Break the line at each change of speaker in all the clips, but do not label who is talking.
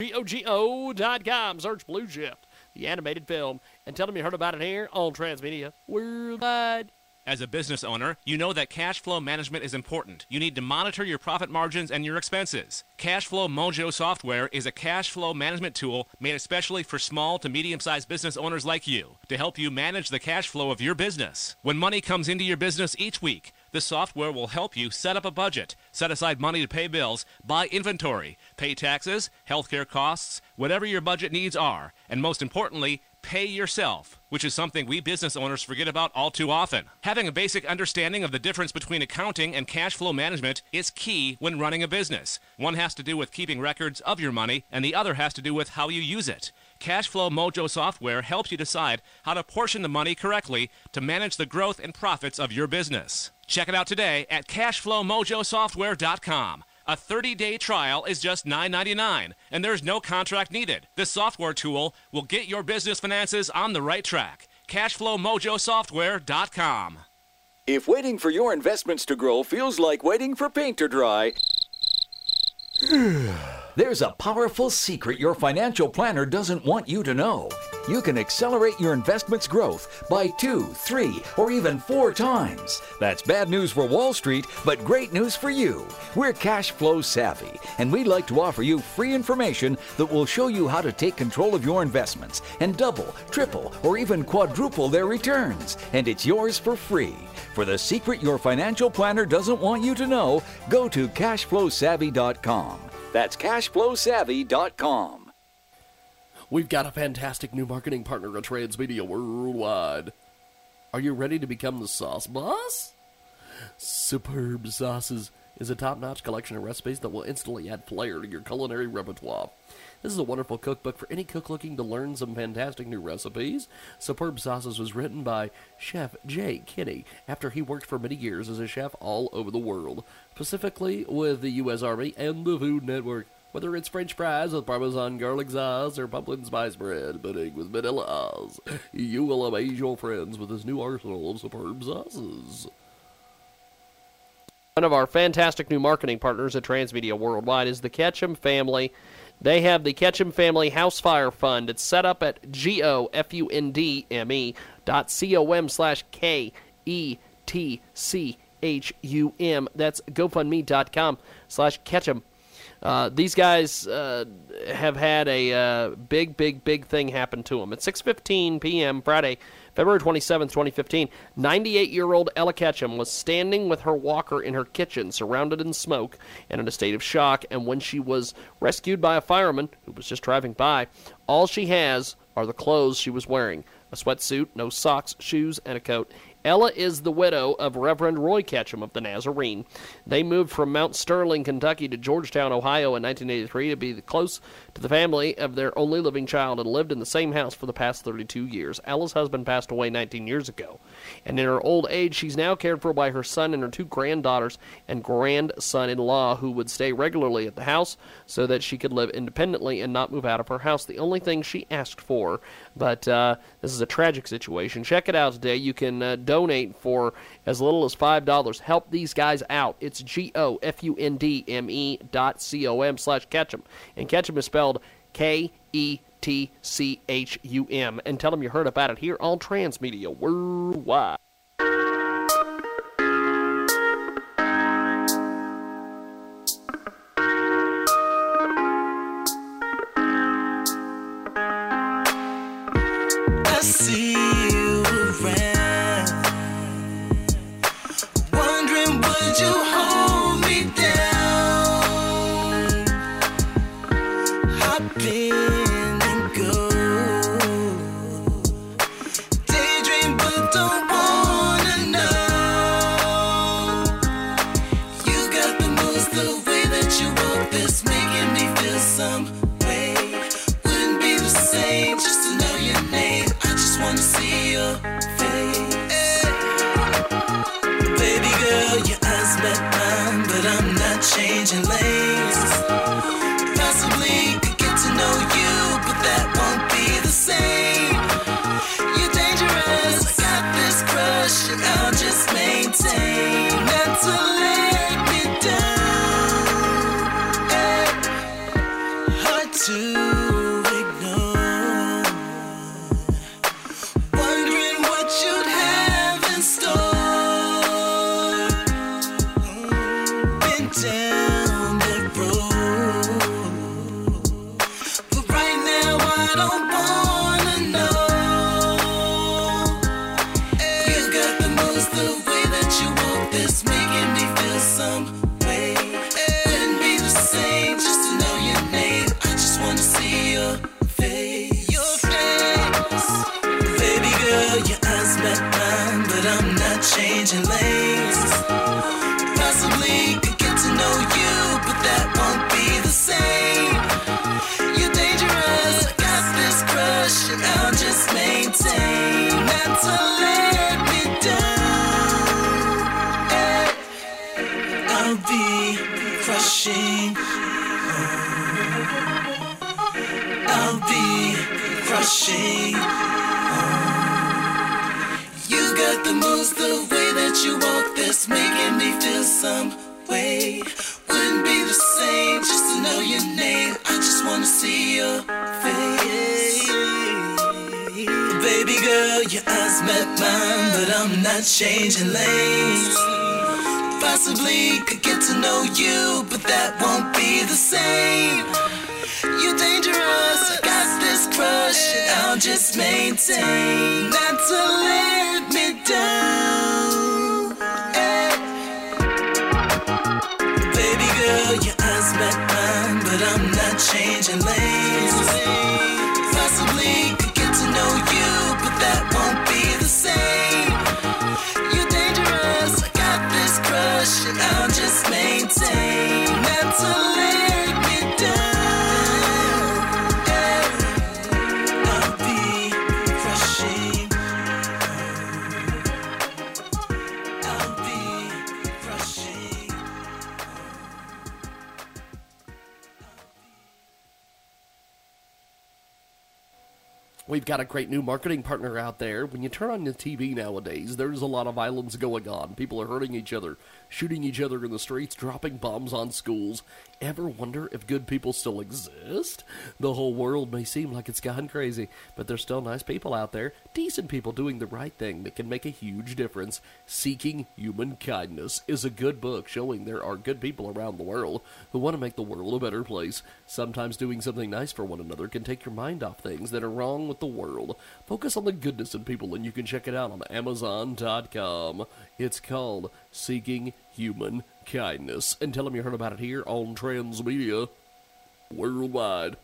GOGO.com. Search Blue Shift, the animated film, and tell them you heard about it here on Transmedia Worldwide.
As a business owner, you know that cash flow management is important. You need to monitor your profit margins and your expenses. Cashflow Mojo software is a cash flow management tool made especially for small to medium sized business owners like you to help you manage the cash flow of your business. When money comes into your business each week, the software will help you set up a budget, set aside money to pay bills, buy inventory, pay taxes, healthcare costs, whatever your budget needs are, and most importantly, pay yourself, which is something we business owners forget about all too often. Having a basic understanding of the difference between accounting and cash flow management is key when running a business. One has to do with keeping records of your money, and the other has to do with how you use it. Cashflow Mojo software helps you decide how to portion the money correctly to manage the growth and profits of your business. Check it out today at cashflowmojosoftware.com. A 30-day trial is just $9.99, and there's no contract needed. This software tool will get your business finances on the right track. CashflowMojoSoftware.com.
If waiting for your investments to grow feels like waiting for paint to dry, There's a powerful secret your financial planner doesn't want you to know. You can accelerate your investment's growth by two, three, or even four times. That's bad news for Wall Street, but great news for you. We're cash flow savvy, and we'd like to offer you free information that will show you how to take control of your investments and double, triple, or even quadruple their returns. And it's yours for free. For the secret your financial planner doesn't want you to know, go to cashflowsavvy.com. That's cashflowsavvy.com.
We've got a fantastic new marketing partner at Transmedia Worldwide. Are you ready to become the sauce boss? Superb Sauces is a top notch collection of recipes that will instantly add flair to your culinary repertoire. This is a wonderful cookbook for any cook looking to learn some fantastic new recipes. Superb Sauces was written by Chef Jay Kinney after he worked for many years as a chef all over the world, specifically with the U.S. Army and the Food Network. Whether it's French fries with Parmesan garlic sauce or pumpkin spice bread pudding with vanilla you will amaze your friends with this new arsenal of superb sauces. One of our fantastic new marketing partners at Transmedia Worldwide is the Ketchum family. They have the Ketchum Family House Fire Fund. It's set up at G-O-F-U-N-D-M-E dot C-O-M slash K-E-T-C-H-U-M. That's GoFundMe.com slash Ketchum. Uh, these guys uh, have had a uh, big, big, big thing happen to them. At 6.15 p.m. Friday, February 27, 2015, 98 year old Ella Ketchum was standing with her walker in her kitchen, surrounded in smoke and in a state of shock. And when she was rescued by a fireman who was just driving by, all she has are the clothes she was wearing a sweatsuit, no socks, shoes, and a coat. Ella is the widow of Reverend Roy Ketchum of the Nazarene. They moved from Mount Sterling, Kentucky to Georgetown, Ohio in 1983 to be close to the family of their only living child and lived in the same house for the past 32 years. Ella's husband passed away 19 years ago, and in her old age, she's now cared for by her son and her two granddaughters and grandson in law who would stay regularly at the house so that she could live independently and not move out of her house. The only thing she asked for. But uh, this is a tragic situation. Check it out today. You can uh, donate for as little as $5. Help these guys out. It's G O F U N D M E dot C O M slash Ketchum. And Ketchum is spelled K E T C H U M. And tell them you heard about it here on Transmedia Worldwide.
Changing lanes. Possibly could get to know you, but that won't be the same. You're dangerous, got this crush, and I'll just maintain not to let me down. Baby girl, your eyes met mine, but I'm not changing lanes.
We've got a great new marketing partner out there. When you turn on the TV nowadays, there's a lot of violence going on. People are hurting each other, shooting each other in the streets, dropping bombs on schools. Ever wonder if good people still exist? The whole world may seem like it's gone crazy, but there's still nice people out there, decent people doing the right thing that can make a huge difference. Seeking Human Kindness is a good book showing there are good people around the world who want to make the world a better place. Sometimes doing something nice for one another can take your mind off things that are wrong with the world. Focus on the goodness in people, and you can check it out on Amazon.com. It's called Seeking Human Kindness. And tell them you heard about it here on Transmedia Worldwide.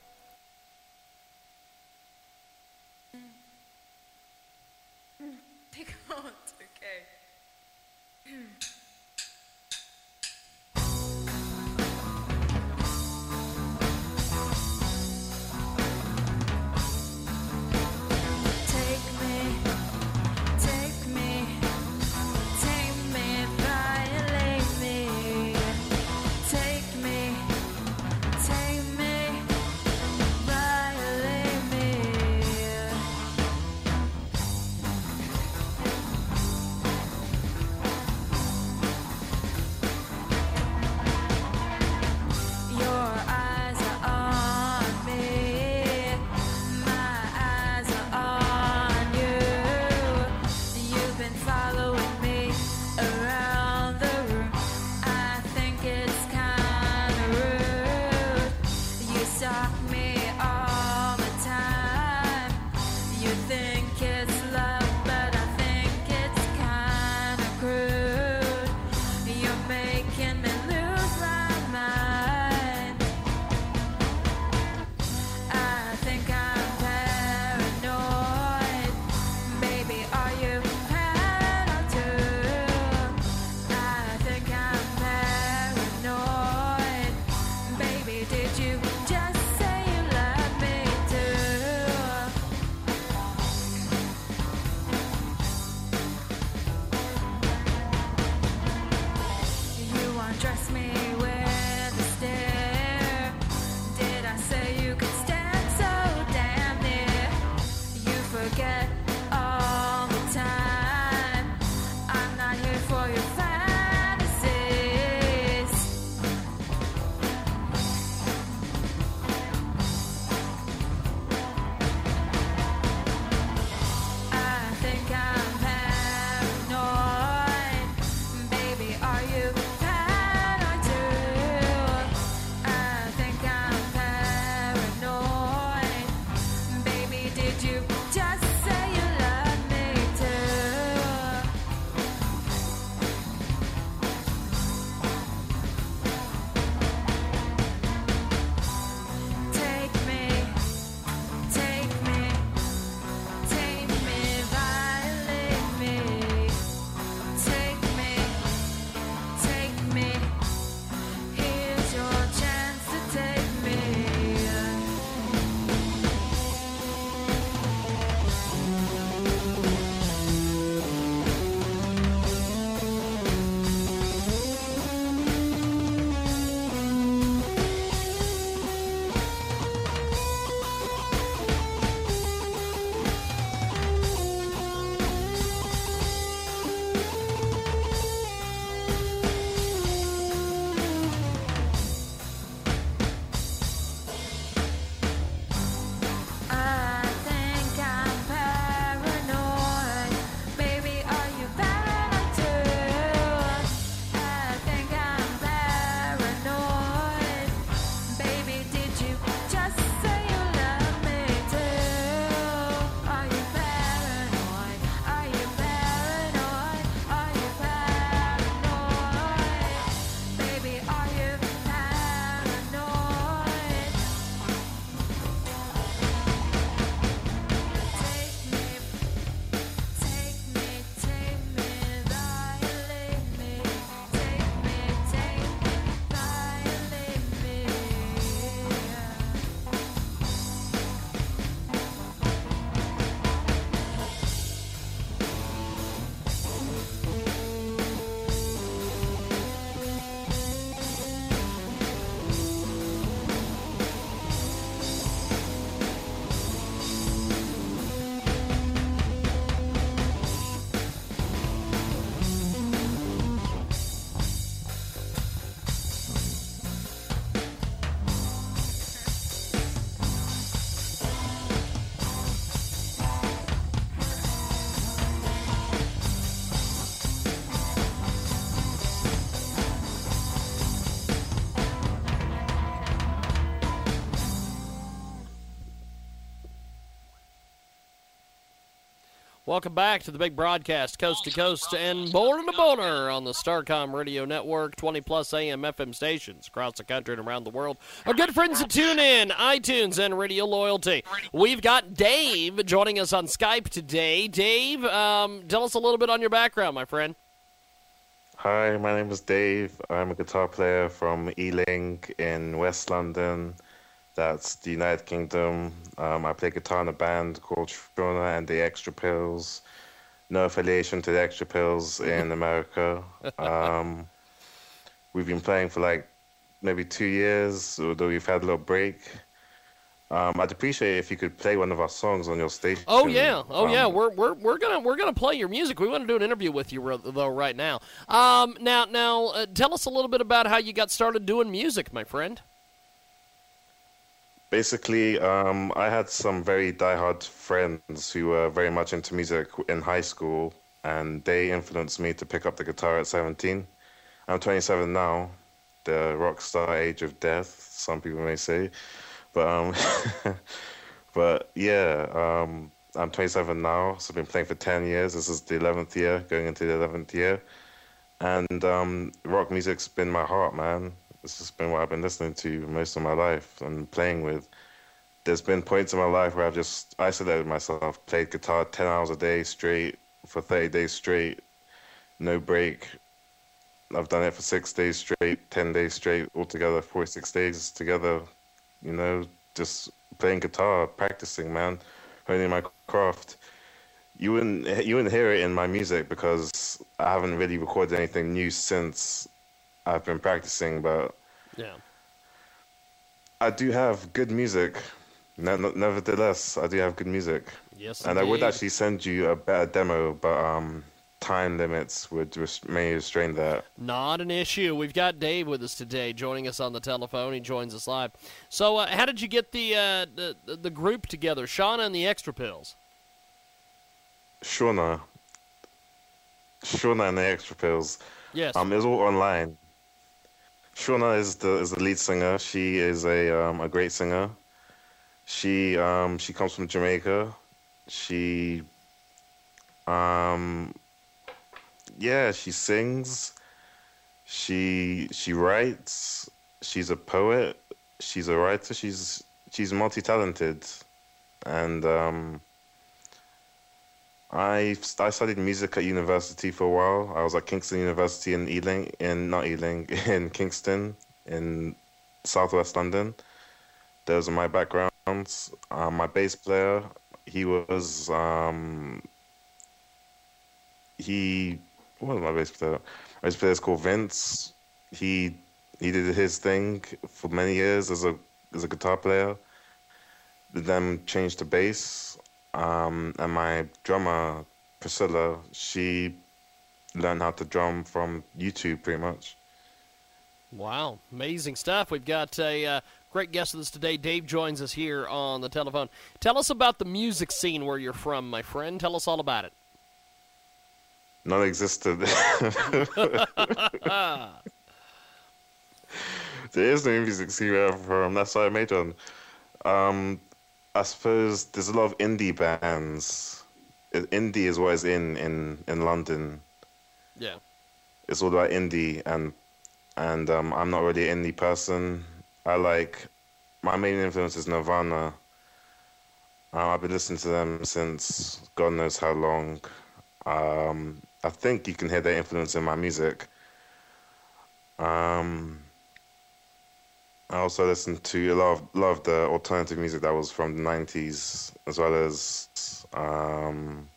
Welcome back to the big broadcast, coast to coast and border to border on the Starcom Radio Network, 20 plus AM FM stations across the country and around the world. Our good friends at TuneIn, iTunes, and Radio Loyalty. We've got Dave joining us on Skype today. Dave, um, tell us a little bit on your background, my friend.
Hi, my name is Dave. I'm a guitar player from Ealing in West London. That's the United Kingdom. Um, I play guitar in a band called Shona and the Extra Pills. No affiliation to the Extra Pills in America. Um, we've been playing for like maybe two years, although we've had a little break. Um, I'd appreciate it if you could play one of our songs on your station.
Oh yeah, oh yeah.
Um,
We're we're we're gonna we're gonna play your music. We want to do an interview with you though right now. Um, now now uh, tell us a little bit about how you got started doing music, my friend.
Basically, um, I had some very diehard friends who were very much into music in high school, and they influenced me to pick up the guitar at 17. I'm 27 now, the rock star age of death, some people may say. But um, but yeah, um, I'm 27 now, so I've been playing for 10 years. This is the 11th year, going into the 11th year, and um, rock music's been my heart, man. It's just been what I've been listening to most of my life and playing with. There's been points in my life where I've just isolated myself, played guitar 10 hours a day straight for 30 days straight, no break. I've done it for six days straight, 10 days straight, altogether 46 days together, you know, just playing guitar, practicing, man, honing my craft. You wouldn't you wouldn't hear it in my music because I haven't really recorded anything new since I've been practicing, but
Yeah.
I do have good music. Ne- ne- Nevertheless, I do have good music,
Yes.
and I would actually send you a better demo, but um, time limits would res- may restrain that.
Not an issue. We've got Dave with us today, joining us on the telephone. He joins us live. So, uh, how did you get the, uh, the the group together, Shauna and the Extra Pills?
Shauna, Shauna and the Extra Pills.
Yes.
Um, it's all online. Shauna is the is the lead singer. She is a um, a great singer. She um she comes from Jamaica. She um yeah she sings. She she writes. She's a poet. She's a writer. She's she's multi talented, and um. I I studied music at university for a while. I was at Kingston University in Ealing, in not Ealing, in Kingston, in southwest London. Those are my backgrounds. Um, my bass player, he was um, he what was my bass player? My bass player is called Vince. He he did his thing for many years as a as a guitar player. Then changed to bass um, and my drummer Priscilla, she learned how to drum from YouTube pretty much.
Wow, amazing stuff. We've got a uh, great guest with us today. Dave joins us here on the telephone. Tell us about the music scene where you're from, my friend. Tell us all about it.
Non-existent. there is no music scene where I'm from. That's why I made one. Um, I suppose there's a lot of indie bands. Indie is what is in in in London.
Yeah.
it's all about indie and and um, I'm not really an indie person. I like my main influence is Nirvana. Uh, I've been listening to them since God knows how long. Um, I think you can hear their influence in my music. Um, I also listen to a lot of, lot of the alternative music that was from the 90s, as well as um,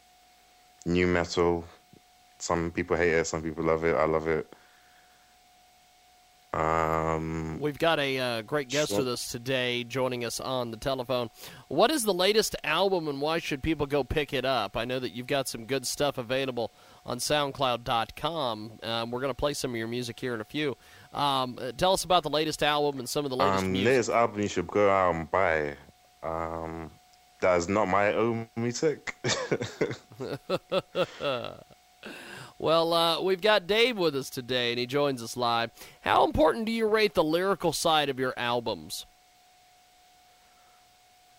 new metal. Some people hate it, some people love it. I love it. Um,
We've got a uh, great guest
Sure.
with us today, joining us on the telephone. What is the latest album, and why should people go pick it up? I know that you've got some good stuff available on SoundCloud.com. Um, we're going to play some of your music here in a few. Um, uh, tell us about the latest album and some of the latest
um,
music.
latest album you should go out and buy. Um, that is not my own music.
Well, uh, we've got Dave with us today, and he joins us live. How important do you rate the lyrical side of your albums?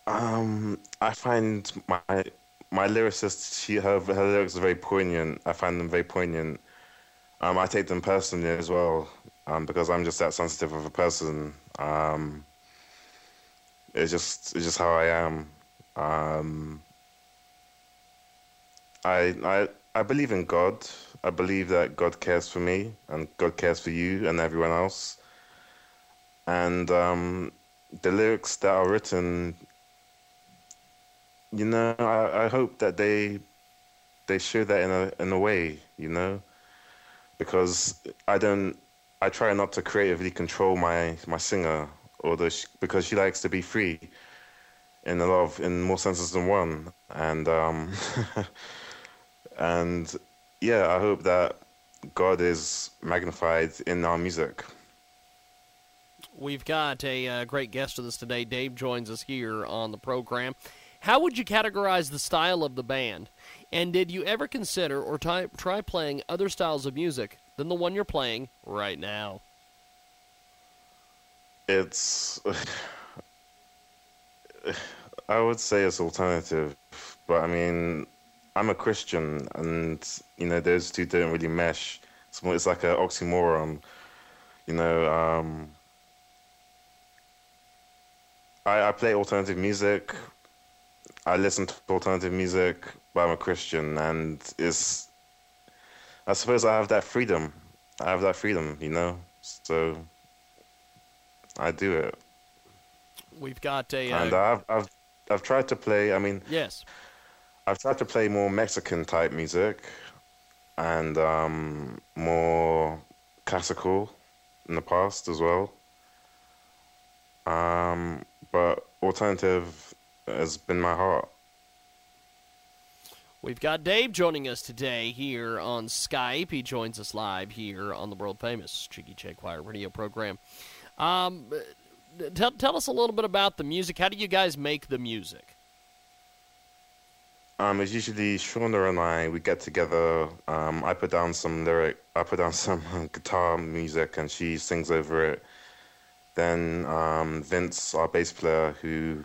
um, I find my my lyricist, she her her lyrics are very poignant. I find them very poignant. Um, I take them personally as well, um, because I'm just that sensitive of a person. Um, it's just it's just how I am. Um, I I I believe in God. I believe that God cares for me and God cares for you and everyone else. And um, the lyrics that are written, you know, I, I hope that they they show that in a in a way, you know, because I don't. I try not to creatively control my my singer, although she, because she likes to be free in a lot of in more senses than one, and um, and yeah, I hope that God is magnified in our music.
We've got a uh, great guest with us today. Dave joins us here on the program. How would you categorize the style of the band? And did you ever consider or try, try playing other styles of music than the one you're playing right now?
It's I would say it's alternative, but I mean, I'm a Christian, and you know, those two don't really mesh. It's, like an oxymoron, you know. Um, I, I play alternative music. I listen to alternative music, but I'm a Christian, and it's. I suppose I have that freedom. I have that freedom, you know. So I do it,
We've got a. Uh,
and I've I've I've tried to play. I mean,
yes.
I've tried to play more Mexican type music and um, more classical in the past as well. Um, but alternative has been my heart.
We've got Dave joining us today here on Skype. He joins us live here on the world famous Jiggy Jaguar radio program. Um, tell, tell us a little bit about the music. How do you guys make the music?
Um, it's usually Shauna and I. We get together. Um, I put down some lyric. I put down some guitar music, and she sings over it. Then um, Vince, our bass player, who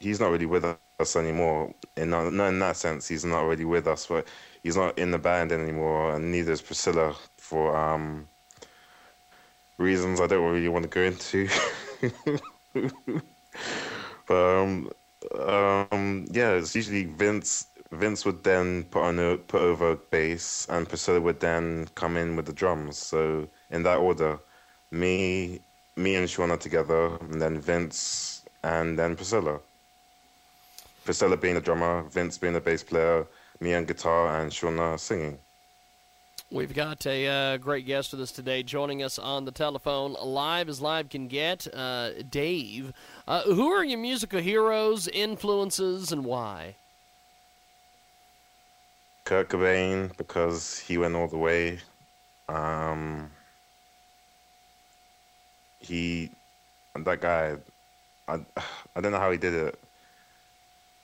he's not really with us anymore. In not, in that sense, he's not really with us, but he's not in the band anymore, and neither is Priscilla for um, reasons I don't really want to go into. but um, um, yeah, it's usually Vince. Vince would then put on a, put over bass, and Priscilla would then come in with the drums. So in that order, me, me and Shauna together, and then Vince, and then Priscilla. Priscilla being the drummer, Vince being the bass player, me on guitar, and Shauna singing.
We've got a uh, great guest with us today, joining us on the telephone, live as live can get. Uh, Dave, uh, who are your musical heroes, influences, and why?
Kurt Cobain because he went all the way. Um, he, that guy, I, I don't know how he did it.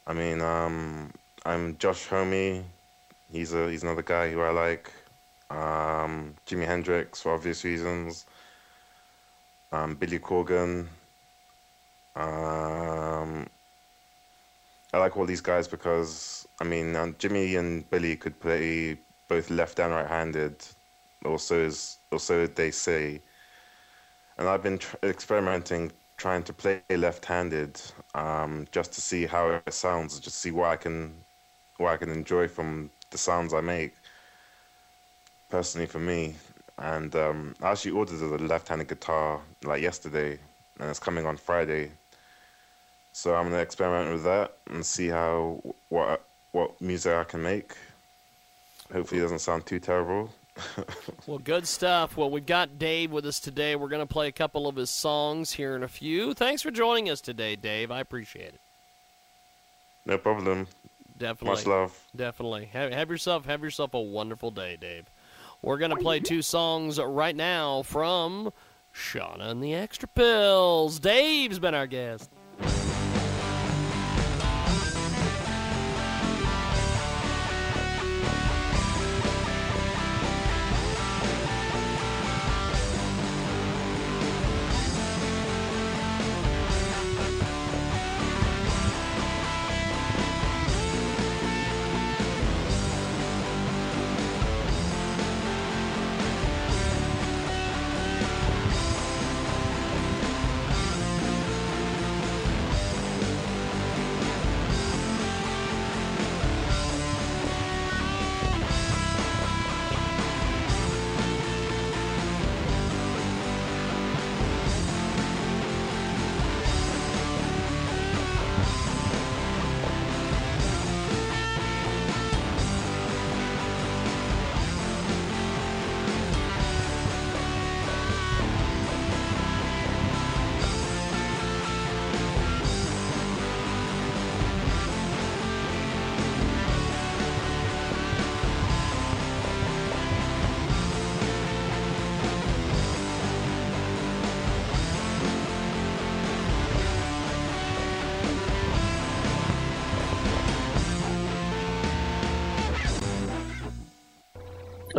I mean, um, I'm Josh Homme. He's a he's another guy who I like. Um, Jimi Hendrix for obvious reasons. Um, Billy Corgan. Um, I like all these guys because I mean um, Jimmy and Billy could play both left and right-handed. Also, is also they say, and I've been tr- experimenting trying to play left-handed um, just to see how it sounds, just see what I can what I can enjoy from the sounds I make. Personally, for me, and um, I actually ordered a left-handed guitar like yesterday, and it's coming on Friday. So I'm gonna experiment with that and see how what what music I can make. Hopefully, it doesn't sound too terrible.
Well, good stuff. Well, we've got Dave with us today. We're going to play a couple of his songs here in a few. Thanks for joining us today, Dave. I appreciate it.
no problem.
Definitely.
Much love.
Definitely. Have, have yourself have yourself a wonderful day, Dave. We're gonna play two songs right now from Shauna and the Extra Pills. Dave's been our guest.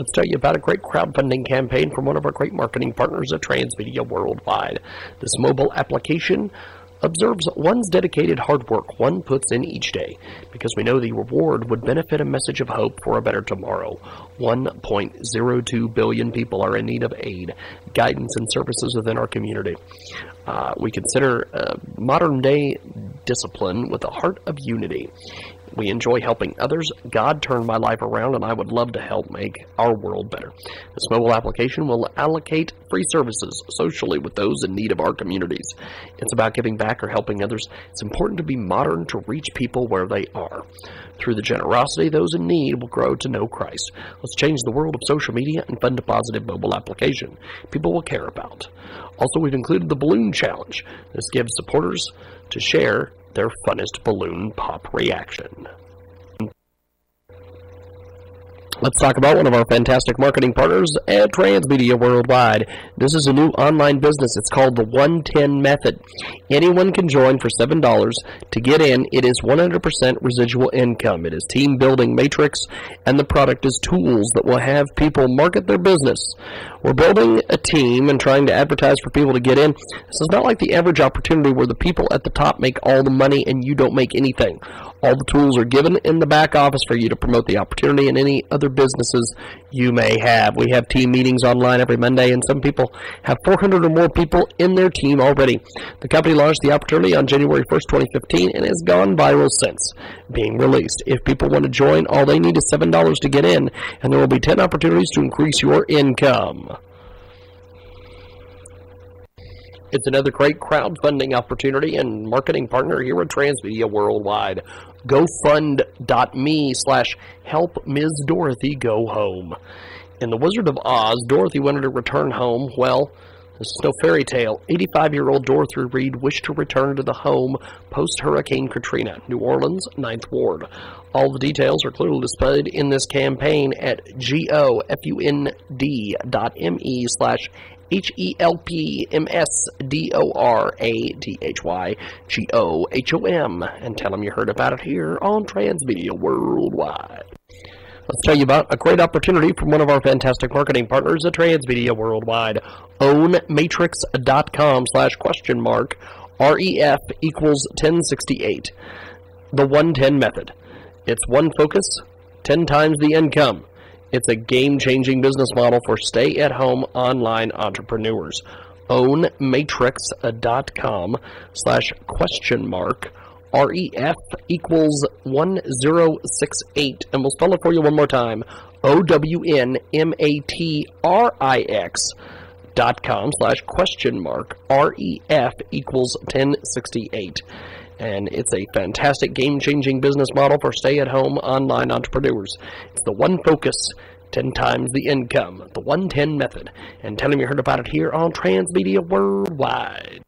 Let's tell you about a great crowdfunding campaign from one of our great marketing partners at Transmedia Worldwide. This mobile application observes one's dedicated hard work one puts in each day because we know the reward would benefit a message of hope for a better tomorrow. 1.02 billion people are in need of aid, guidance, and services within our community. Uh, we consider uh, modern day discipline with a heart of unity. We enjoy helping others. God turned my life around, and I would love to help make our world better. This mobile application will allocate free services socially with those in need of our communities. It's about giving back or helping others. It's important to be modern to reach people where they are. Through the generosity, those in need will grow to know Christ. Let's change the world of social media and fund a positive mobile application people will care about. Also, we've included the Balloon Challenge. This gives supporters to share their funnest balloon pop reaction. Let's talk about one of our fantastic marketing partners at Transmedia Worldwide. This is a new online business. It's called the 110 Method. Anyone can join for $7. To get in, it is 100% residual income. It is team building matrix, and the product is tools that will have people market their business. We're building a team and trying to advertise for people to get in. This is not like the average opportunity where the people at the top make all the money and you don't make anything. All the tools are given in the back office for you to promote the opportunity and any other businesses you may have. We have team meetings online every Monday, and some people have 400 or more people in their team already. The company launched the opportunity on January 1st, 2015, and has gone viral since being released. If people want to join, all they need is $7 to get in, and there will be 10 opportunities to increase your income. It's another great crowdfunding opportunity and marketing partner here at Transmedia Worldwide. GoFund.me slash help Ms. Dorothy go home. In The Wizard of Oz, Dorothy wanted to return home. Well, this is no fairy tale. 85 year old Dorothy Reed wished to return to the home post Hurricane Katrina, New Orleans, 9th Ward. All the details are clearly displayed in this campaign at gofund dot me slash H E L P M S D O R A T H Y G O H O M and tell them you heard about it here on Transmedia Worldwide. Let's tell you about a great opportunity from one of our fantastic marketing partners at Transmedia Worldwide. Ownmatrix.com slash question mark REF equals 1068. The 110 method. It's one focus, 10 times the income. It's a game changing business model for stay at home online entrepreneurs. Ownmatrix.com slash question mark REF equals 1068. And we'll spell it for you one more time O W N M A T R I X dot com slash question mark REF equals 1068 and it's a fantastic game-changing business model for stay-at-home online entrepreneurs. It's the one focus, 10 times the income, the 110 method, and tell them you heard about it here on Transmedia Worldwide.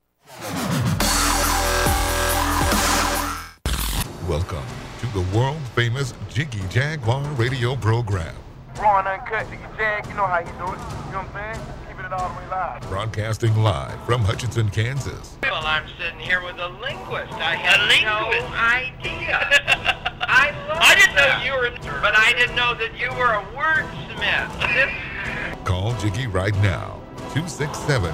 Welcome to the world famous Jiggy Jaguar radio program,
Raw and uncut, nigga Jag, you know how you do it. You know what I'm saying? Keeping it all the way live.
broadcasting live from Hutchinson, Kansas.
Well, I'm sitting here with a linguist. I had no idea. I love I didn't know you were, but I didn't know that you were a wordsmith. This
Call Jiggy right now, 267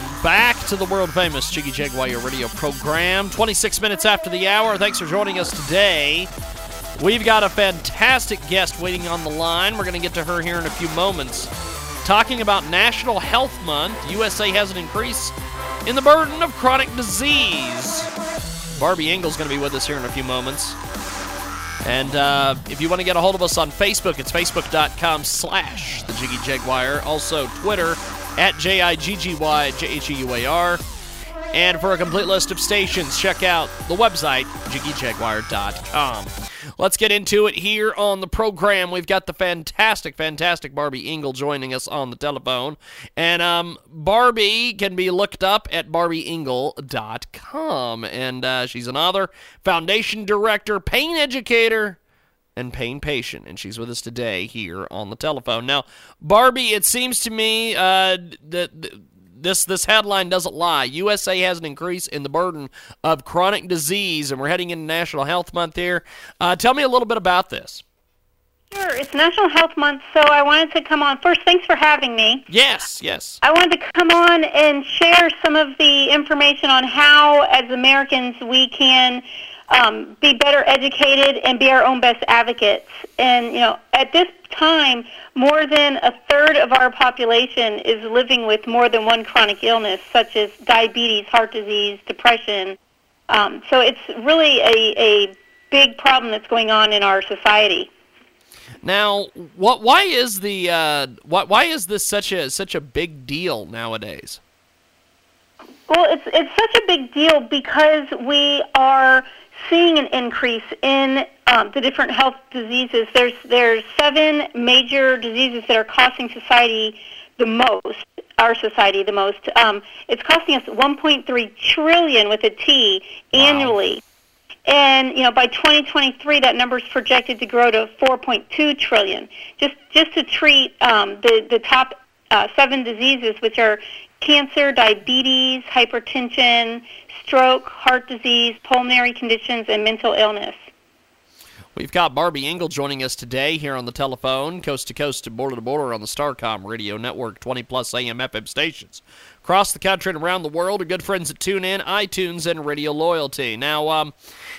back to the world famous Jiggy Jaguar radio program. 26 minutes after the hour. Thanks for joining us today. We've got a fantastic guest waiting on the line. We're going to get to her here in a few moments. Talking about National Health Month, USA has an increase in the burden of chronic disease. Barby Ingle's going to be with us here in a few moments. And uh, if you want to get a hold of us on Facebook, it's facebook.com slash the Jiggy Jaguar. Also, Twitter at J-I-G-G-Y J-H-E-U-A-R. And for a complete list of stations, check out the website, jiggyjaguar.com.
Let's get into it here on the program. We've got the fantastic, fantastic Barby Ingle joining us on the telephone. And um, Barby can be looked up at barbyingle.com. And uh, she's an author, foundation director, pain educator, and pain patient. And she's with us today here on the telephone. Now, Barby, it seems to me uh, that this this headline doesn't lie. USA has an increase in the burden of chronic disease, and we're heading into National Health Month here. Uh, tell me a little bit about this.
Sure, it's National Health Month, so I wanted to come on. First, thanks for having me.
Yes, yes.
I wanted to come on and share some of the information on how, as Americans, we can um, be better educated and be our own best advocates. And, you know, at this time, more than a third of our population is living with more than one chronic illness, such as diabetes, heart disease, depression. Um, so it's really a, a big problem that's going on in our society.
Now, what? Why is the uh, why, why is this such a such a big deal nowadays?
Well, it's it's such a big deal because we are seeing an increase in um, the different health diseases. There's there's seven major diseases that are costing society the most. Our society the most. Um, it's costing us 1.3 trillion with a T annually. And you know, by 2023, that number is projected to grow to 4.2 trillion. Just just to treat um, the the top uh, seven diseases, which are cancer, diabetes, hypertension, stroke, heart disease, pulmonary conditions, and mental illness.
We've got Barby Ingle joining us today here on the telephone, coast to coast and border to border on the Starcom Radio Network, 20 plus AM FM stations across the country and around the world. Our good friends at TuneIn, iTunes, and Radio Loyalty. Now, um,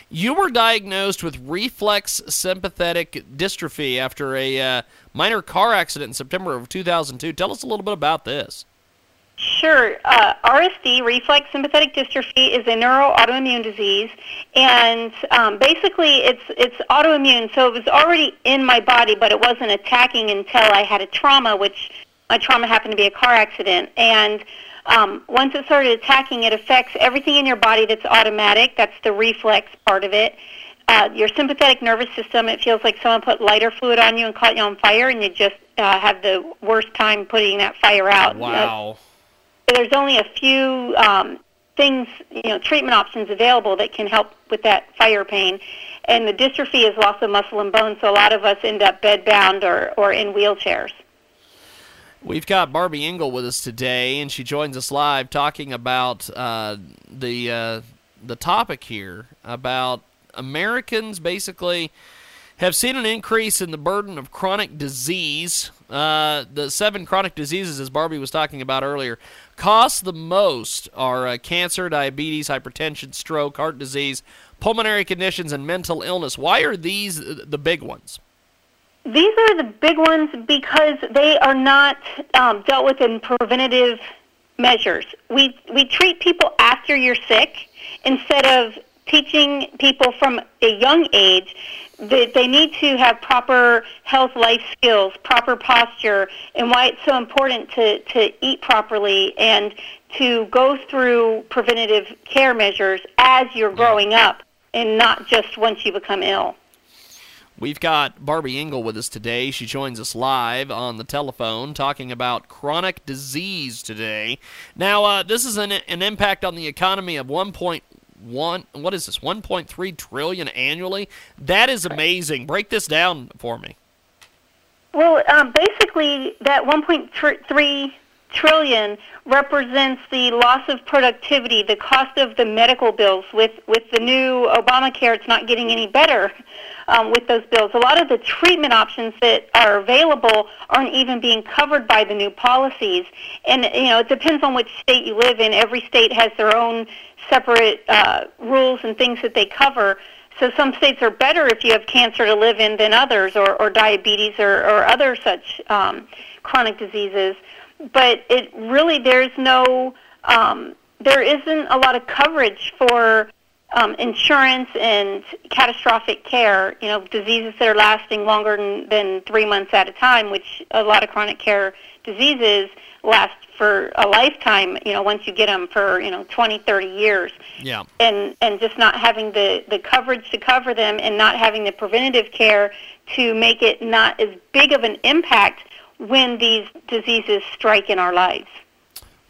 you were diagnosed with reflex sympathetic dystrophy after a uh, minor car accident in September of 2002. Tell us a little bit about this.
Sure. Uh, RSD, reflex sympathetic dystrophy, is a neuroautoimmune disease, and um, basically it's it's autoimmune. So it was already in my body, but it wasn't attacking until I had a trauma, which my trauma happened to be a car accident. And um, once it started attacking, it affects everything in your body that's automatic. That's the reflex part of it. Uh, your sympathetic nervous system, it feels like someone put lighter fluid on you and caught you on fire, and you just uh, have the worst time putting that fire out.
Wow.
There's only a few um, things, you know, treatment options available that can help with that fire pain. And the dystrophy is loss of muscle and bone, so a lot of us end up bedbound or, or in wheelchairs.
We've got Barby Ingle with us today, and she joins us live talking about uh, the uh, the topic here about Americans basically have seen an increase in the burden of chronic disease. Uh, the seven chronic diseases, as Barby was talking about earlier, cost the most are uh, cancer, diabetes, hypertension, stroke, heart disease, pulmonary conditions, and mental illness. Why are these the big ones?
These are the big ones because they are not um, dealt with in preventative measures. We we treat people after you're sick instead of teaching people from a young age that they need to have proper health life skills, proper posture, and why it's so important to, to eat properly and to go through preventative care measures as you're growing up and not just once you become ill.
We've got Barby Ingle with us today. She joins us live on the telephone talking about chronic disease today. Now, uh, this is an, an impact on the economy of 1.1 what is this 1.3 trillion annually? That is amazing. Break this down for me.
Well, um, basically, that 1.3 trillion represents the loss of productivity, the cost of the medical bills. With with the new Obamacare, it's not getting any better um, with those bills. A lot of the treatment options that are available aren't even being covered by the new policies. And you know, it depends on which state you live in. Every state has their own separate uh, rules and things that they cover. So some states are better if you have cancer to live in than others, or, or diabetes, or, or other such um, chronic diseases. But it really there's no um, there isn't a lot of coverage for um, insurance and catastrophic care, you know, diseases that are lasting longer than, than three months at a time, which a lot of chronic care diseases last for a lifetime, you know, once you get them for, you know, 20, 30 years.
Yeah.
And, and just not having the, the coverage to cover them and not having the preventative care to make it not as big of an impact when these diseases strike in our lives.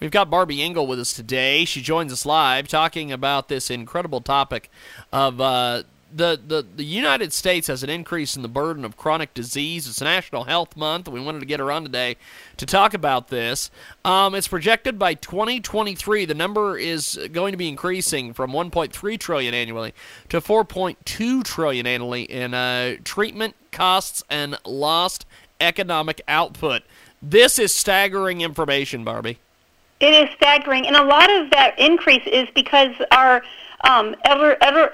We've got Barby Ingle with us today. She joins us live talking about this incredible topic of uh, the, the, the United States has an increase in the burden of chronic disease. It's National Health Month. We wanted to get her on today to talk about this. Um, it's projected by 2023 the number is going to be increasing from 1.3 trillion annually to 4.2 trillion annually in uh, treatment costs and lost economic output. This is staggering information, Barby.
It is staggering, and a lot of that increase is because our um, elder, elder,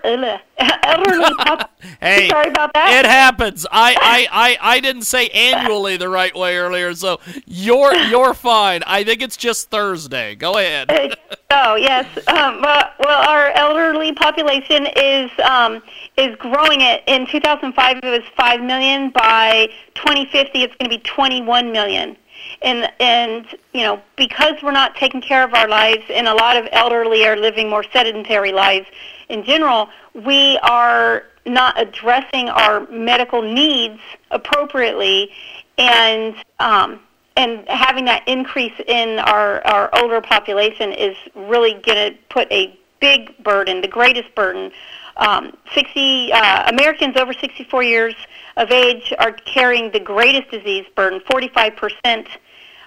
elderly pop-
Hey,
Sorry about that.
It happens. I, I, I, I didn't say annually the right way earlier, so you're you're fine. I think it's just Thursday. Go ahead.
Oh yes. Um, well, well, our elderly population is um, is growing. It in 2005 it was five million. By 2050, it's going to be 21 million. And and you know because we're not taking care of our lives, and a lot of elderly are living more sedentary lives in general, we are not addressing our medical needs appropriately, and um, and having that increase in our, our older population is really going to put a big burden, the greatest burden. Um, 60 uh, Americans over 64 years of age are carrying the greatest disease burden. 45 percent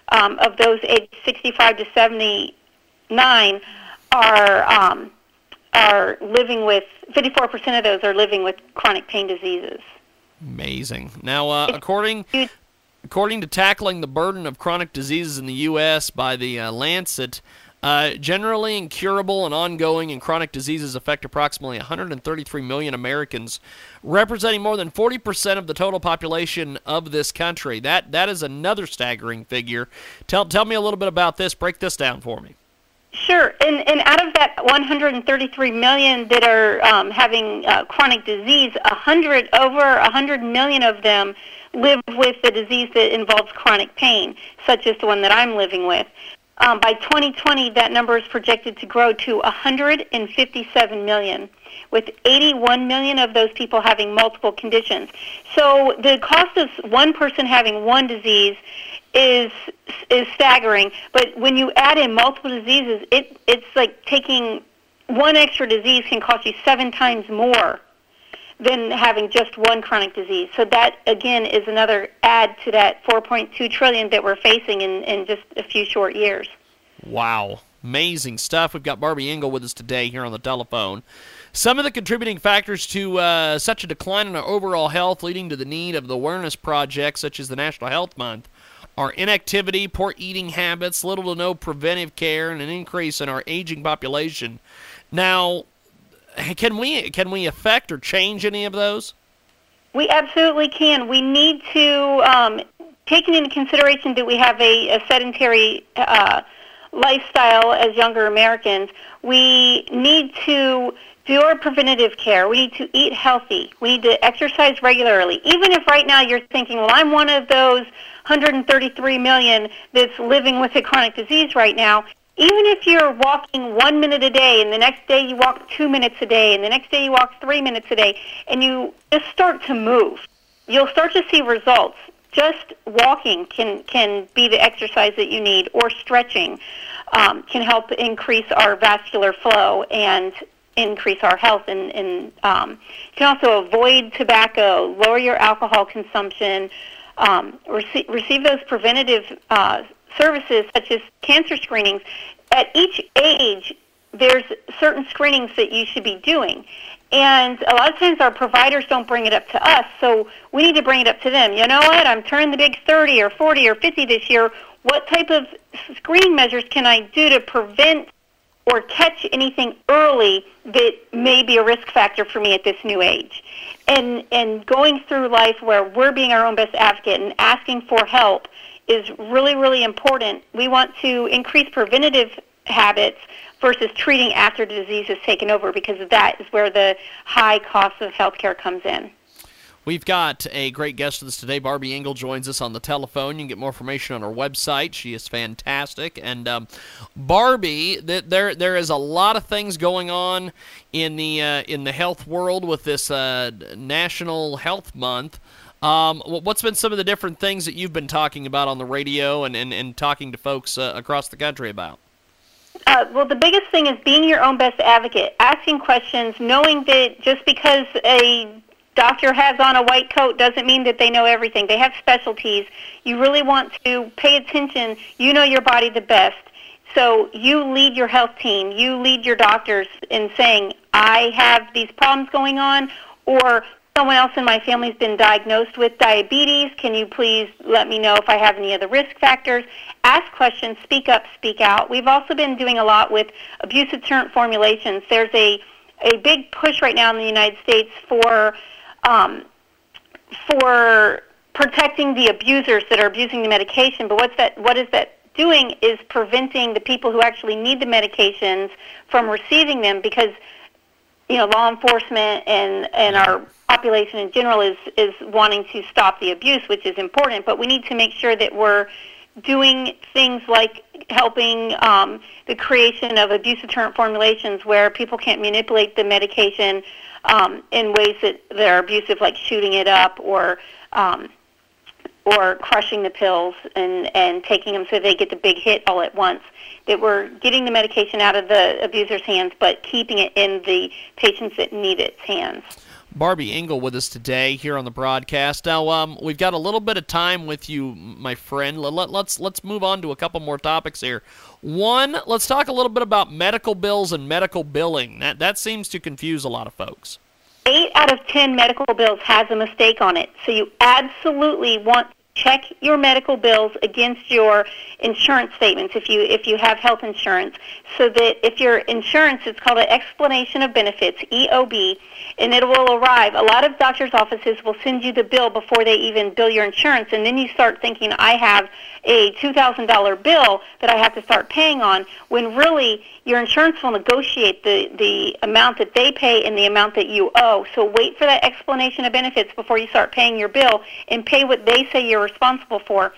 um, of those aged 65 to 79 are um, are living with 54 percent of those are living with chronic pain diseases.
Amazing. Now, uh, according according to tackling the burden of chronic diseases in the U.S. by the uh, Lancet. Uh, generally incurable and ongoing and chronic diseases affect approximately 133 million Americans, representing more than 40% of the total population of this country. That that is another staggering figure. Tell tell me a little bit about this. Break this down for me.
Sure, and and out of that 133 million that are um, having uh, chronic disease, 100 over 100 million of them live with the disease that involves chronic pain, such as the one that I'm living with. Um, by 2020, that number is projected to grow to 157 million, with 81 million of those people having multiple conditions. So the cost of one person having one disease is is staggering. But when you add in multiple diseases, it it's like taking one extra disease can cost you seven times more than having just one chronic disease. So that again is another add to that 4.2 trillion that we're facing in, in just a few short years.
Wow. Amazing stuff. We've got Barby Ingle with us today here on the telephone. Some of the contributing factors to uh, such a decline in our overall health, leading to the need of the awareness projects such as the National Health Month, are inactivity, poor eating habits, little to no preventive care, and an increase in our aging population. Now, can we can we affect or change any of those?
We absolutely can. We need to, um, taking into consideration that we have a, a sedentary uh, lifestyle as younger Americans, we need to do our preventative care. We need to eat healthy. We need to exercise regularly. Even if right now you're thinking, well, I'm one of those 133 million that's living with a chronic disease right now, even if you're walking one minute a day and the next day you walk two minutes a day and the next day you walk three minutes a day and you just start to move, you'll start to see results. Just walking can, can be the exercise that you need or stretching um, can help increase our vascular flow and increase our health and, and um, you can also avoid tobacco, lower your alcohol consumption, um, rece- receive those preventative uh, services such as cancer screenings. At each age, there's certain screenings that you should be doing. And a lot of times our providers don't bring it up to us, so we need to bring it up to them. You know what? I'm turning the big 30 or 40 or 50 this year. What type of screening measures can I do to prevent or catch anything early that may be a risk factor for me at this new age? And and going through life where we're being our own best advocate and asking for help is really really important. We want to increase preventative habits versus treating after the disease has taken over because that is where the high cost of healthcare comes in.
We've got a great guest with us today. Barby Ingle joins us on the telephone. You can get more information on her website. She is fantastic. And um, Barby, th- there there is a lot of things going on in the uh, in the health world with this uh, National Health Month. Um, what's been some of the different things that you've been talking about on the radio and, and, and talking to folks uh, across the country about?
Uh, well, the biggest thing is being your own best advocate, asking questions, knowing that just because a doctor has on a white coat doesn't mean that they know everything. They have specialties. You really want to pay attention. You know your body the best. So you lead your health team. You lead your doctors in saying, I have these problems going on, or someone else in my family's been diagnosed with diabetes. Can you please let me know if I have any other risk factors? Ask questions, speak up, speak out. We've also been doing a lot with abuse deterrent formulations. There's a, a big push right now in the United States for um, for protecting the abusers that are abusing the medication. But what's that? What is that doing? Is preventing the people who actually need the medications from receiving them because you know law enforcement and and our population in general is is wanting to stop the abuse, which is important. But we need to make sure that we're doing things like helping um, the creation of abuse deterrent formulations where people can't manipulate the medication um, in ways that, that are abusive, like shooting it up or um, or crushing the pills and, and taking them so they get the big hit all at once. That we're getting the medication out of the abuser's hands, but keeping it in the patients that need its hands.
Barby Ingle with us today here on the broadcast. Now, um, we've got a little bit of time with you, my friend. Let, let's let's move on to a couple more topics here. One, let's talk a little bit about medical bills and medical billing. That that seems to confuse a lot of folks.
Eight out of ten medical bills has a mistake on it, so you absolutely want check your medical bills against your insurance statements if you if you have health insurance so that if your insurance it's called an explanation of benefits EOB and it will arrive. A lot of doctors offices will send you the bill before they even bill your insurance and then you start thinking I have a $2000 bill that I have to start paying on when really your insurance will negotiate the the amount that they pay and the amount that you owe so wait for that explanation of benefits before you start paying your bill and pay what they say you're responsible for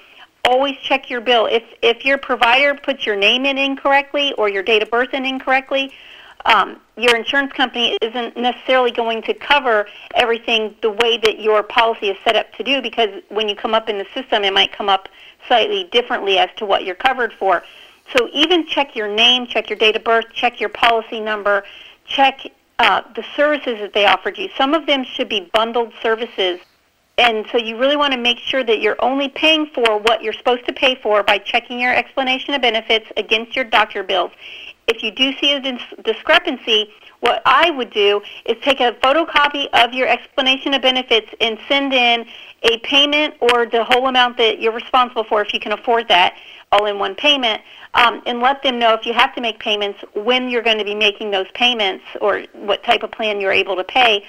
always check your bill. If if your provider puts your name in incorrectly or your date of birth in incorrectly, um, your insurance company isn't necessarily going to cover everything the way that your policy is set up to do because when you come up in the system, it might come up slightly differently as to what you're covered for. So even check your name, check your date of birth, check your policy number, check uh, the services that they offered you. Some of them should be bundled services and so you really want to make sure that you're only paying for what you're supposed to pay for by checking your explanation of benefits against your doctor bills. If you do see a dis- discrepancy, what I would do is take a photocopy of your explanation of benefits and send in a payment or the whole amount that you're responsible for if you can afford that all in one payment um, and let them know if you have to make payments when you're going to be making those payments or what type of plan you're able to pay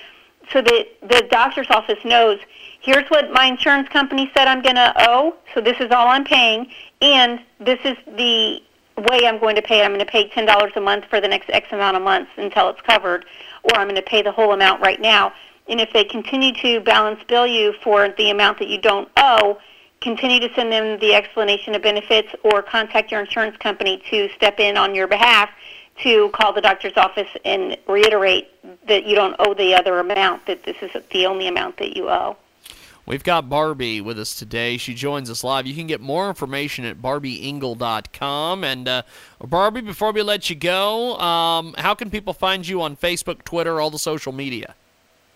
so that the doctor's office knows here's what my insurance company said I'm going to owe, so this is all I'm paying, and this is the way I'm going to pay it. I'm going to pay $10 a month for the next X amount of months until it's covered, or I'm going to pay the whole amount right now. And if they continue to balance bill you for the amount that you don't owe, continue to send them the explanation of benefits or contact your insurance company to step in on your behalf to call the doctor's office and reiterate that you don't owe the other amount, that this is the only amount that you owe.
We've got Barby with us today. She joins us live. You can get more information at barbyingle.com. And uh, Barby, before we let you go, um, how can people find you on Facebook, Twitter, all the social media?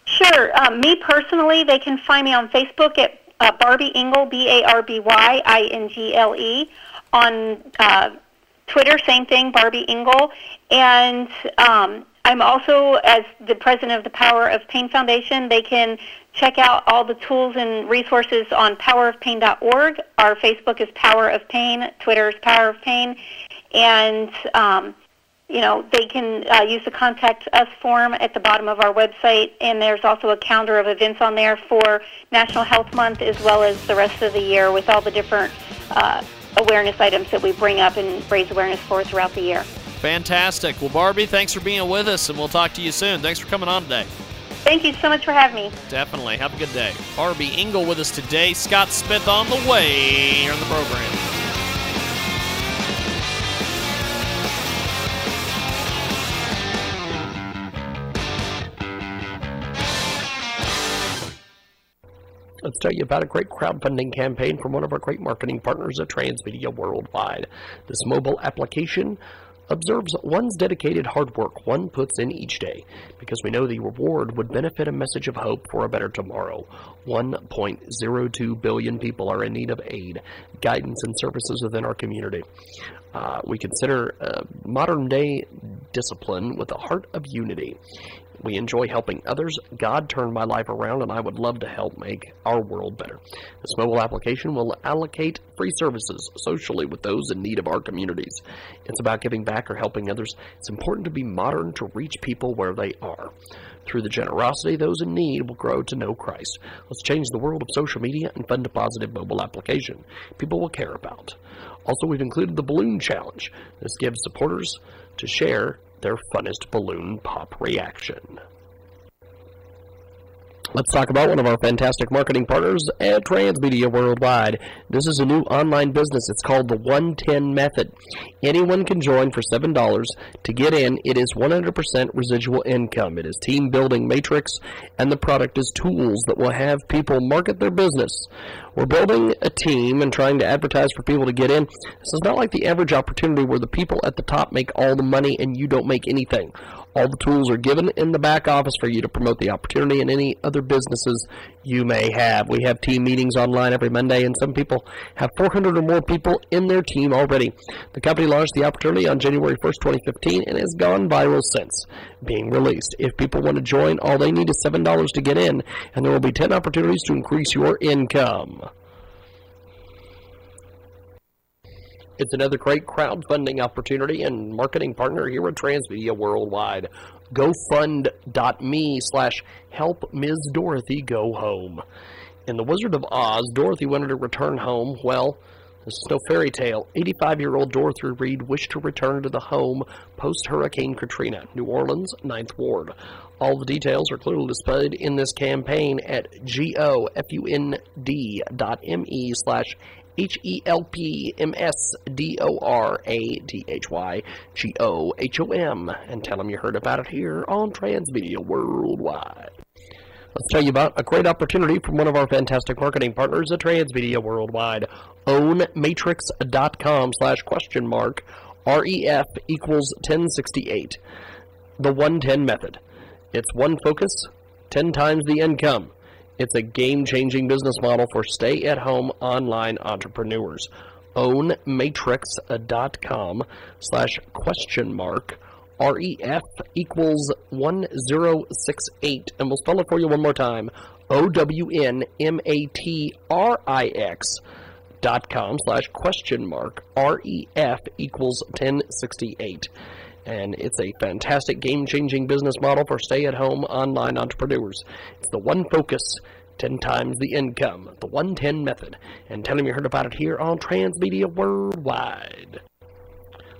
Sure. Um, me personally, they can find me on Facebook at uh, Barby Ingle, B A R B Y I N G L E. On uh, Twitter, same thing, Barby Ingle. And um, I'm also, as the president of the Power of Pain Foundation, they can check out all the tools and resources on powerofpain.org. Our Facebook is Power of Pain, Twitter is Power of Pain, and um, you know they can uh, use the contact us form at the bottom of our website, and there's also a calendar of events on there for National Health Month as well as the rest of the year with all the different uh, awareness items that we bring up and raise awareness for throughout the year.
Fantastic. Well, Barby, thanks for being with us, and we'll talk to you soon. Thanks for coming on today.
Thank you so much for having me.
Definitely. Have a good day. Barby Ingle with us today. Scott Smith on the way here in the program. Let's tell you about a great crowdfunding campaign from one of our great marketing partners at Transmedia Worldwide. This mobile application observes one's dedicated hard work one puts in each day because we know the reward would benefit a message of hope for a better tomorrow. 1.02 billion people are in need of aid, guidance, and services within our community. Uh, we consider uh, modern day discipline with a heart of unity. We enjoy helping others. God turned my life around, and I would love to help make our world better. This mobile application will allocate free services socially with those in need of our communities. It's about giving back or helping others. It's important to be modern to reach people where they are. Through the generosity, those in need will grow to know Christ. Let's change the world of social media and fund a positive mobile application people will care about. Also, we've included the Balloon Challenge. This gives supporters to share their funnest balloon pop reaction. Let's talk about one of our fantastic marketing partners at Transmedia Worldwide. This is a new online business. It's called the 110 Method. Anyone can join for $7. To get in, it is 100% residual income. It is team building matrix, and the product is tools that will have people market their business. We're building a team and trying to advertise for people to get in. This is not like the average opportunity where the people at the top make all the money and you don't make anything. All the tools are given in the back office for you to promote the opportunity and any other businesses you may have. We have team meetings online every Monday, and some people have 400 or more people in their team already. The company launched the opportunity on January 1st, 2015, and has gone viral since being released. If people want to join, all they need is $7 to get in, and there will be 10 opportunities to increase your income. It's another great crowdfunding opportunity and marketing partner here at Transmedia Worldwide. GoFund.me slash help Ms. Dorothy go home. In The Wizard of Oz, Dorothy wanted to return home. Well, this is no fairy tale. 85 year old Dorothy Reed wished to return to the home post Hurricane Katrina, New Orleans, 9th Ward. All the details are clearly displayed in this campaign at gofund.me slash H E L P M S D O R A T H Y G O H O M and tell them you heard about it here on Transmedia Worldwide. Let's tell you about a great opportunity from one of our fantastic marketing partners at Transmedia Worldwide. OwnMatrix.com slash question mark REF equals 1068. The 110 method. It's one focus, 10 times the income. It's a game changing business model for stay at home online entrepreneurs. Ownmatrix.com slash question mark REF equals 1068. And we'll spell it for you one more time O W N M A T R I X dot com slash question mark REF equals 1068 and it's a fantastic game changing business model for stay at home online entrepreneurs. It's the one focus, 10 times the income, the 110 method, and tell them you heard about it here on Transmedia Worldwide.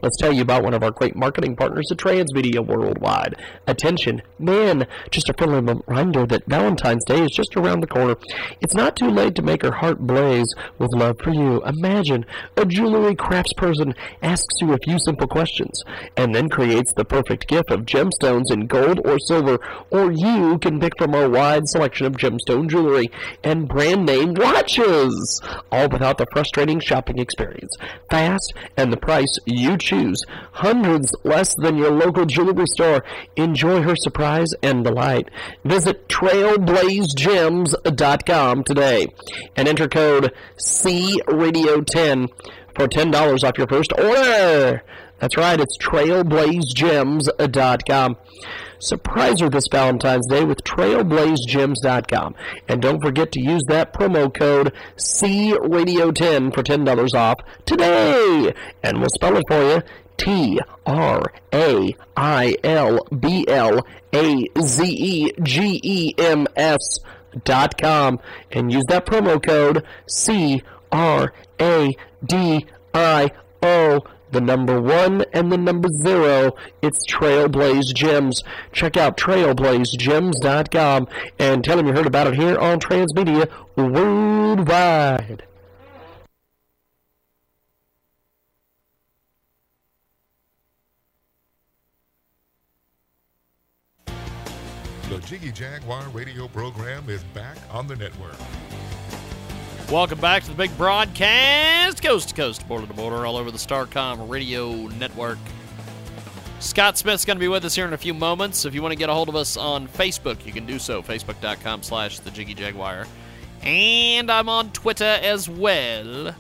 Let's tell you about one of our great marketing partners at Transmedia Worldwide. Attention, man, just a friendly reminder that Valentine's Day is just around the corner. It's not too late to make her heart blaze with love for you. Imagine a jewelry craftsperson asks you a few simple questions and then creates the perfect gift of gemstones in gold or silver, or you can pick from our wide selection of gemstone jewelry and brand name watches, all without the frustrating shopping experience. Fast and the price you choose. Hundreds less than your local jewelry store. Enjoy her surprise and delight. Visit trailblazegems.com today and enter code CRadio10 for $10 off your first order. That's right, it's trailblazegems.com. Surprise her this Valentine's Day with trailblazegems.com. And don't forget to use that promo code CRadio10 for $10 off today. And we'll spell it for you. T R A I L B L A Z E G E M S dot com and use that promo code C R A D I O the number one and the number zero. It's Trailblaze Gems. Check out trailblazegems.com and tell them you heard about it here on Transmedia Worldwide.
The Jiggy Jaguar radio program is back on the network.
Welcome back to the big broadcast, coast to coast, border to border, all over the Starcom radio network. Scott Smith's going to be with us here in a few moments. If you want to get a hold of us on Facebook, you can do so. Facebook.com slash the Jiggy Jaguar. And I'm on Twitter as well.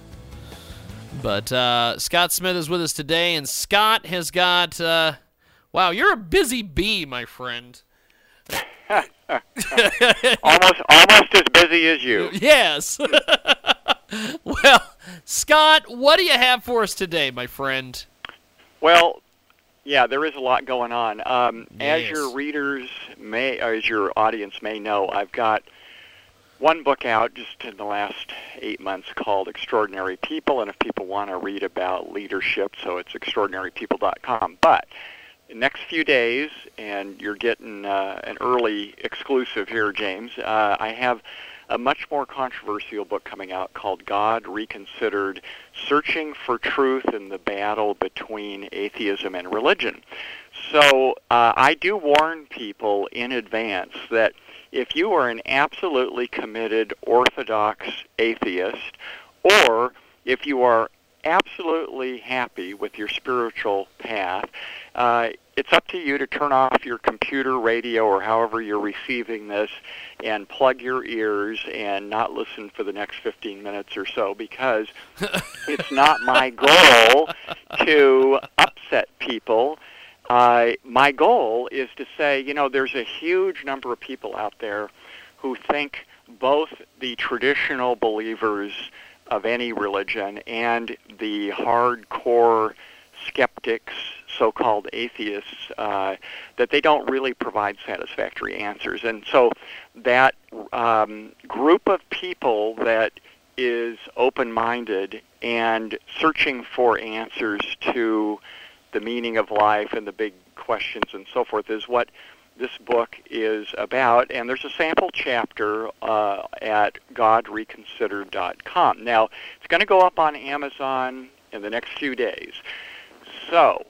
But uh, Scott Smith is with us today, and Scott has got. Uh, wow, you're a busy bee, my friend.
almost almost as busy as you.
Yes. well, Scott, what do you have for us today, my friend?
Well, yeah, there is a lot going on. Um, As your readers may, or as your audience may know, I've got one book out just in the last eight months called Extraordinary People, and if people want to read about leadership, so it's extraordinarypeople.com. But next few days, and you're getting uh, an early exclusive here, James, uh, I have a much more controversial book coming out called God Reconsidered Searching for Truth in the Battle Between Atheism and Religion. So uh, I do warn people in advance that if you are an absolutely committed Orthodox atheist, or if you are absolutely happy with your spiritual path, uh, it's up to you to turn off your computer, radio, or however you're receiving this and plug your ears and not listen for the next 15 minutes or so because it's not my goal to upset people. Uh, my goal is to say, you know, there's a huge number of people out there who think both the traditional believers of any religion and the hardcore skeptics, so-called atheists, uh, that they don't really provide satisfactory answers. And so that um, group of people that is open-minded and searching for answers to the meaning of life and the big questions and so forth is what this book is about. And there's a sample chapter uh, at GodReconsidered.com. Now, it's going to go up on Amazon in the next few days. So,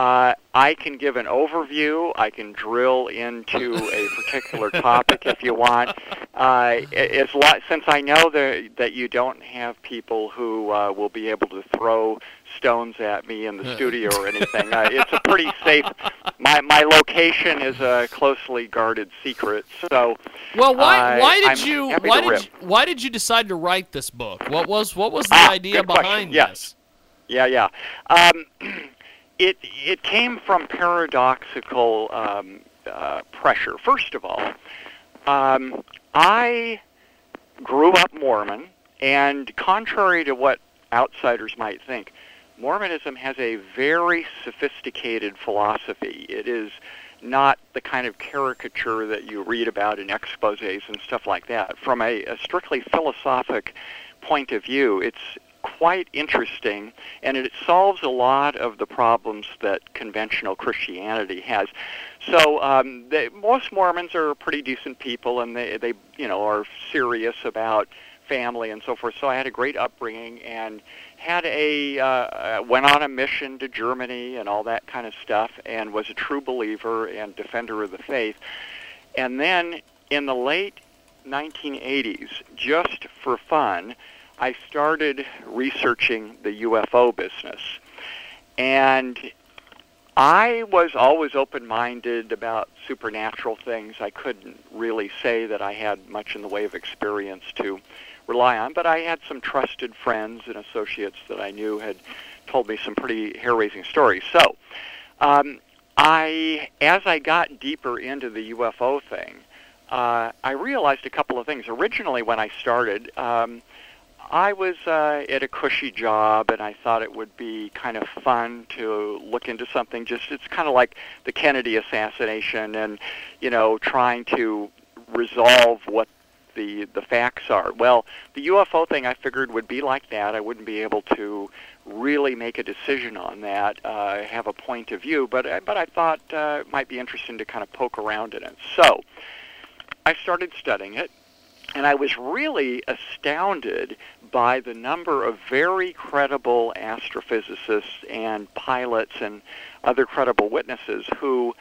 uh, I can give an overview. I can drill into a particular topic if you want. Uh, it's lot, since I know that that you don't have people who uh, will be able to throw stones at me in the studio or anything. Uh, it's a pretty safe. My my location is a closely guarded secret. So,
Well, why
uh,
why did
I'm
you why did you, why did you decide to write this book? What was what was the
Ah,
idea
question.
behind
Yes.
this?
Yeah, yeah. Um, it it came from paradoxical um, uh, pressure. First of all, um, I grew up Mormon, and contrary to what outsiders might think, Mormonism has a very sophisticated philosophy. It is not the kind of caricature that you read about in exposés and stuff like that. From a, a strictly philosophic point of view, it's quite interesting, and it solves a lot of the problems that conventional Christianity has. So um, they, most Mormons are pretty decent people, and they they you know are serious about family and so forth. So I had a great upbringing and had a uh, uh, went on a mission to Germany and all that kind of stuff, and was a true believer and defender of the faith. And then in the late 1980s, just for fun, I started researching the UFO business. And I was always open minded about supernatural things. I couldn't really say that I had much in the way of experience to rely on, but I had some trusted friends and associates that I knew had told me some pretty hair raising stories. So, um, I, as I got deeper into the UFO thing, uh, I realized a couple of things. Originally, when I started, um, I was uh, at a cushy job, and I thought it would be kind of fun to look into something. Just it's kind of like the Kennedy assassination, and you know, trying to resolve what the the facts are. Well, the UFO thing I figured would be like that. I wouldn't be able to really make a decision on that, uh, have a point of view, but but I thought uh, it might be interesting to kind of poke around in it. So I started studying it, and I was really astounded by the number of very credible astrophysicists and pilots and other credible witnesses who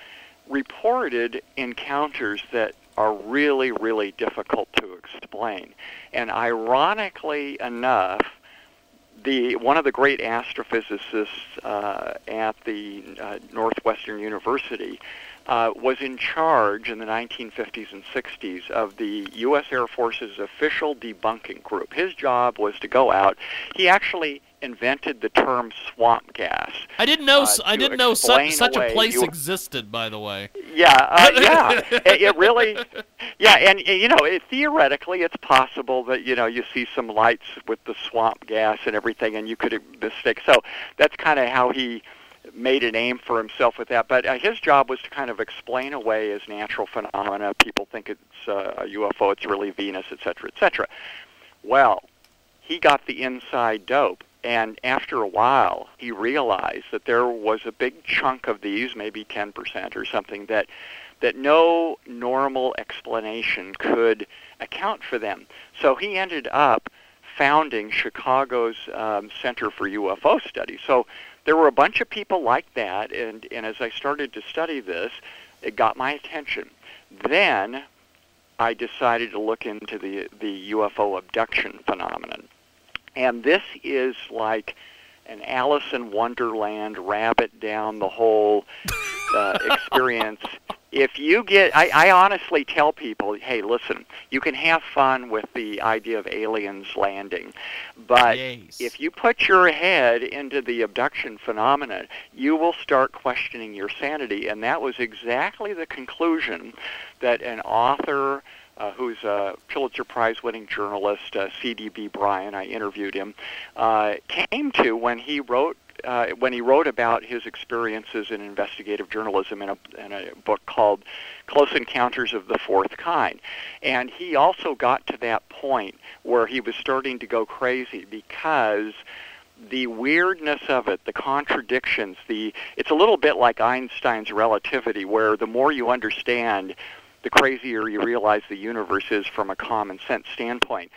reported encounters that are really, really difficult to explain. And ironically enough, the one of the great astrophysicists uh, at the uh, Northwestern University uh, was in charge in the 1950s and 60s of the U.S. Air Force's official debunking group. His job was to go out. He actually invented the term swamp gas.
I didn't know.
uh,
I didn't know such such a place
you-
existed. By the way.
Yeah, uh, yeah. it, it really, yeah, and uh, you know, it, theoretically, it's possible that you know you see some lights with the swamp gas and everything, and you could mistake. So that's kind of how he made a name for himself with that. But uh, his job was to kind of explain away as natural phenomena. People think it's uh, a UFO, it's really Venus, et cetera, et cetera. Well, he got the inside dope. And after a while, he realized that there was a big chunk of these, maybe 10% or something, that that no normal explanation could account for them. So he ended up founding Chicago's um, Center for UFO Studies. So there were a bunch of people like that, and, and as I started to study this, it got my attention. Then I decided to look into the, the UFO abduction phenomenon. And this is like an Alice in Wonderland rabbit down the whole uh, experience. If you get, I, I honestly tell people, hey, listen, you can have fun with the idea of aliens landing, but if you put your head into the abduction phenomenon, you will start questioning your sanity. And that was exactly the conclusion that an author uh, who's a Pulitzer Prize winning journalist, uh, C.D.B. Bryan, I interviewed him, uh, came to when he wrote uh, when he wrote about his experiences in investigative journalism in a, in a book called Close Encounters of the Fourth Kind. And he also got to that point where he was starting to go crazy because the weirdness of it, the contradictions, the it's a little bit like Einstein's relativity where the more you understand the crazier you realize the universe is from a common sense standpoint.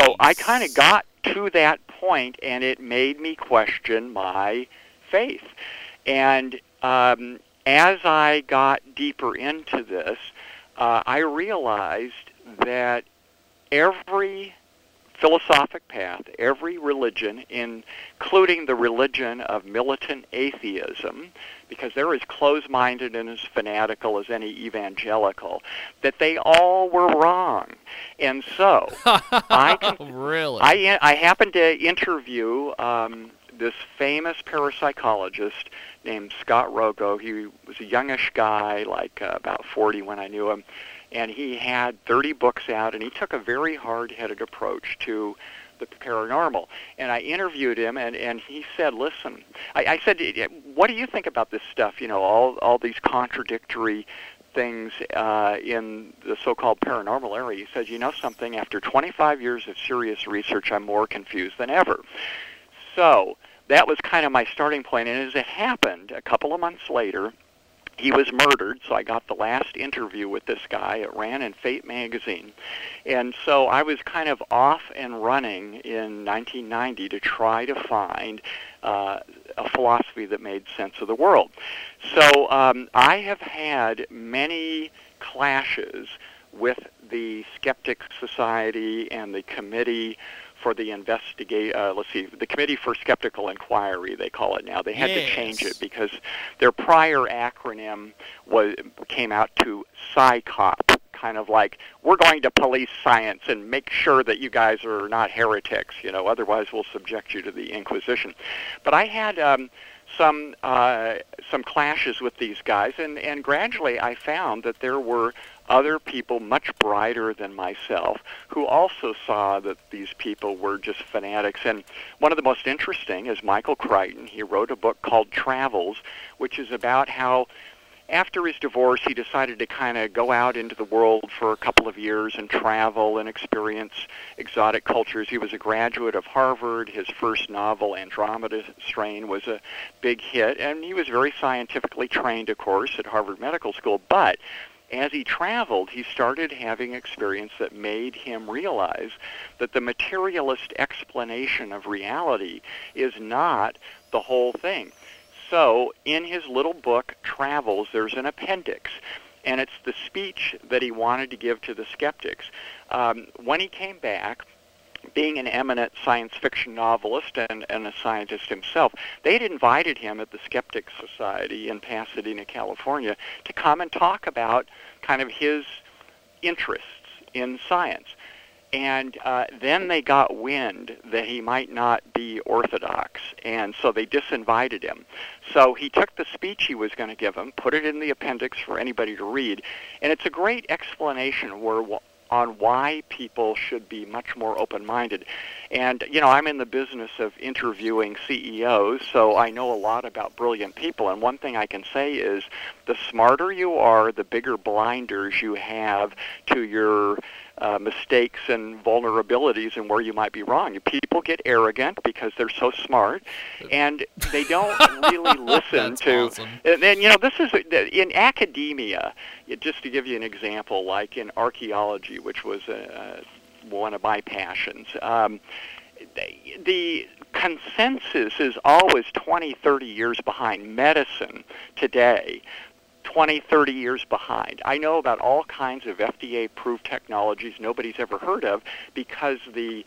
So I kind of got to that point, and it made me question my faith. And um, as I got deeper into this, uh, I realized that every philosophic path, every religion, including the religion of militant atheism, because they're as close-minded and as fanatical as any evangelical, that they all were wrong. And so, I can,
really,
I I happened to interview um, this famous parapsychologist named Scott Rogo. He was a youngish guy, like uh, about 40 when I knew him, and he had 30 books out, and he took a very hard-headed approach to the paranormal. And I interviewed him, and, and he said, "Listen," I, I said, "What do you think about this stuff? You know, all all these contradictory." things uh, in the so-called paranormal area. He says, you know something, after 25 years of serious research, I'm more confused than ever. So that was kind of my starting point. And as it happened, a couple of months later, he was murdered, so I got the last interview with this guy. It ran in Fate magazine. And so I was kind of off and running in 1990 to try to find uh, a philosophy that made sense of the world. So um, I have had many clashes with the Skeptic Society and the Committee for the investigate. Uh, let's see, the Committee for Skeptical Inquiry. They call it now. They had to change it because their prior acronym was came out to CSICOP, kind of like we're going to police science and make sure that you guys are not heretics. You know, otherwise we'll subject you to the Inquisition. But I had. Um, some uh, some clashes with these guys, and, and gradually I found that there were other people much brighter than myself who also saw that these people were just fanatics. And one of the most interesting is Michael Crichton. He wrote a book called Travels, which is about how after his divorce, he decided to kind of go out into the world for a couple of years and travel and experience exotic cultures. He was a graduate of Harvard. His first novel, Andromeda Strain, was a big hit, and he was very scientifically trained, of course, at Harvard Medical School. But as he traveled, he started having experience that made him realize that the materialist explanation of reality is not the whole thing. So, in his little book, Travels, there's an appendix, and it's the speech that he wanted to give to the skeptics. Um, when he came back, being an eminent science fiction novelist and, and a scientist himself, they'd invited him at the Skeptics Society in Pasadena, California, to come and talk about kind of his interests in science. And uh, then they got wind that he might not be orthodox, and so they disinvited him. So he took the speech he was going to give him, put it in the appendix for anybody to read, and it's a great explanation where on why people should be much more open-minded. And you know, I'm in the business of interviewing CEOs, so I know a lot about brilliant people. And one thing I can say is the smarter you are, the bigger blinders you have to your uh, mistakes and vulnerabilities and where you might be wrong. People get arrogant because they're so smart, and they don't really listen to.
awesome.
And then you know, this is in academia. Just to give you an example, like in archaeology, which was uh, one of my passions. Um, the- the consensus is always 20, 30 years behind medicine today. 20, 30 years behind. I know about all kinds of FDA approved technologies nobody's ever heard of because the